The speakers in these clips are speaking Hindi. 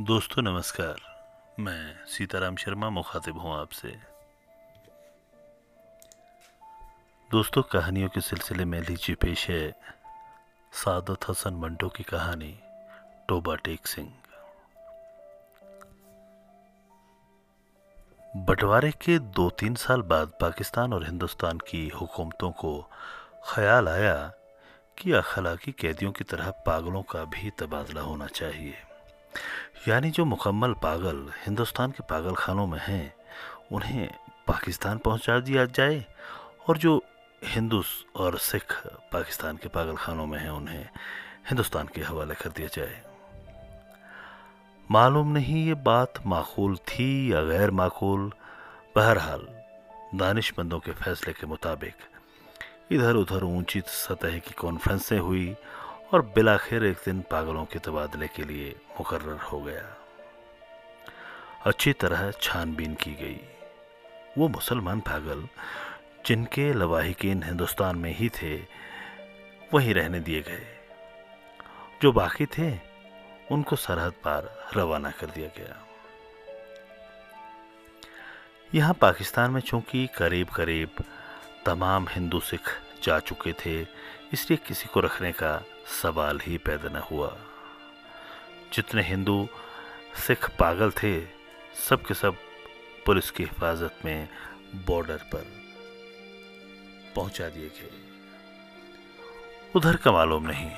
दोस्तों, नमस्कार। मैं सीताराम शर्मा मुखातिब हूँ आपसे। दोस्तों, कहानियों के सिलसिले में लीजिए पेश है सादत हसन मंटो की कहानी, टोबा टेक सिंह। बंटवारे के दो तीन साल बाद पाकिस्तान और हिंदुस्तान की हुकूमतों को ख्याल आया कि अखलाकी कैदियों की तरह पागलों का भी तबादला होना चाहिए। यानी जो मुकम्मल पागल हिंदुस्तान के पागल खानों में हैं, उन्हें पाकिस्तान पहुँचा दिया जाए और जो हिंदू और सिख पाकिस्तान के पागल खानों में हैं, उन्हें हिंदुस्तान के हवाले कर दिया जाए। मालूम नहीं ये बात माकूल थी या गैर माकूल बहरहाल, दानिशमंदों के फैसले के मुताबिक इधर उधर ऊँची सतह की कॉन्फ्रेंसें हुई और बिलाखिर एक दिन पागलों के तबादले के लिए मुकर्र हो गया। अच्छी तरह छानबीन की गई। वो मुसलमान पागल, जिनके लवाहिकीन हिंदुस्तान में ही थे, वहीं रहने दिए गए। जो बाकी थे, उनको सरहद पार रवाना कर दिया गया। यहाँ पाकिस्तान में चूँकि करीब करीब तमाम हिंदू सिख जा चुके थे, इसलिए किसी को रखने का सवाल ही पैदा न हुआ। जितने हिंदू, सिख पागल थे, सब के सब पुलिस की हिफाजत में बॉर्डर पर पहुँचा दिए गए। उधर का मालूम नहीं,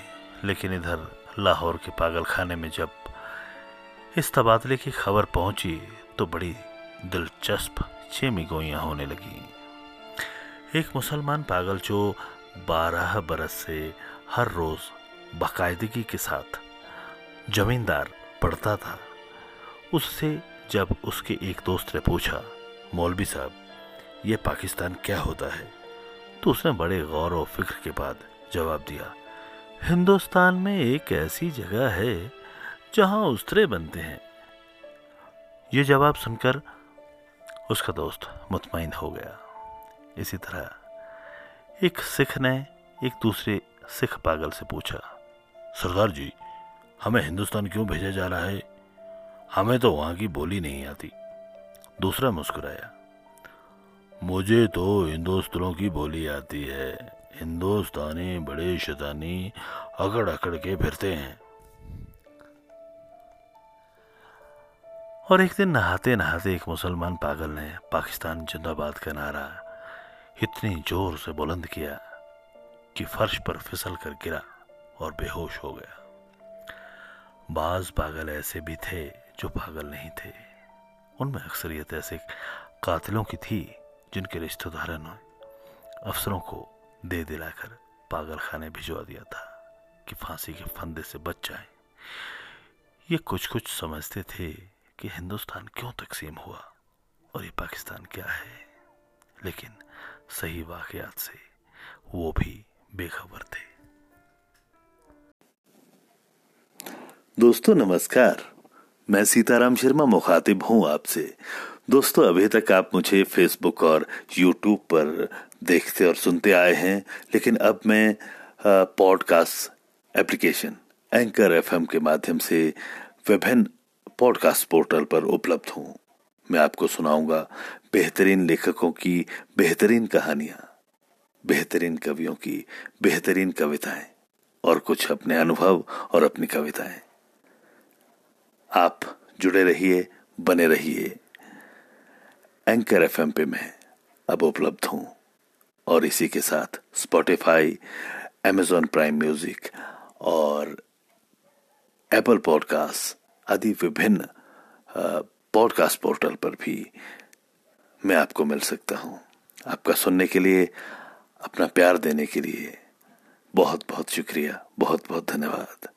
लेकिन इधर लाहौर के पागल खाने में जब इस तबादले की खबर पहुँची तो बड़ी दिलचस्प छेमी गोइयाँ होने लगी। एक मुसलमान पागल जो बारह बरस से हर रोज बाकायदगी के साथ जमींदार पढ़ता था, उससे जब उसके एक दोस्त ने पूछा, मौलवी साहब, ये पाकिस्तान क्या होता है? तो उसने बड़े गौर और फ़िक्र के बाद जवाब दिया, हिंदुस्तान में एक ऐसी जगह है जहाँ उस्तरे बनते हैं। ये जवाब सुनकर उसका दोस्त मुतमिन हो गया। इसी तरह एक सिख ने एक दूसरे सिख पागल से पूछा, सरदार जी, हमें हिंदुस्तान क्यों भेजा जा रहा है? हमें तो वहाँ की बोली नहीं आती। दूसरा मुस्कुराया, मुझे तो हिंदुस्तानों की बोली आती है। हिंदुस्तानी बड़े शैतानी अकड़ अकड़ के फिरते हैं। और एक दिन नहाते नहाते एक मुसलमान पागल ने पाकिस्तान जिंदाबाद का नारा इतनी ज़ोर से बुलंद किया कि फर्श पर फिसल कर गिरा और बेहोश हो गया। बाज पागल ऐसे भी थे जो पागल नहीं थे। उनमें अक्सरियत ऐसे कातिलों की थी जिनके रिश्तेदारों ने अफसरों को दे दिलाकर पागल खाने भिजवा दिया था कि फांसी के फंदे से बच जाए। ये कुछ कुछ समझते थे कि हिंदुस्तान क्यों तकसीम हुआ और ये पाकिस्तान क्या है। लेकिन सही वाकयात से। वो भी बेखबर थे। दोस्तों, नमस्कार। मैं सीताराम शर्मा मुखातिब हूँ आपसे। दोस्तों, अभी तक आप मुझे फेसबुक और यूट्यूब पर देखते और सुनते आए हैं, लेकिन अब मैं पॉडकास्ट एप्लीकेशन एंकर एफएम के माध्यम से विभिन्न पॉडकास्ट पोर्टल पर उपलब्ध हूँ। मैं आपको सुनाऊँगा बेहतरीन लेखकों की बेहतरीन कहानियाँ, बेहतरीन कवियों की बेहतरीन कविताएँ और कुछ अपने अनुभव और अपनी कविताएँ। आप जुड़े रहिए, बने रहिए। एंकर एफएम पे मैं अब उपलब्ध हूँ और इसी के साथ स्पॉटिफाई एमेजॉन प्राइम म्यूज़िक और एप्पल पॉडकास्ट आदि विभिन्न पॉडकास्ट पोर्टल पर भी मैं आपको मिल सकता हूँ। आपका सुनने के लिए, अपना प्यार देने के लिए बहुत बहुत शुक्रिया बहुत बहुत धन्यवाद।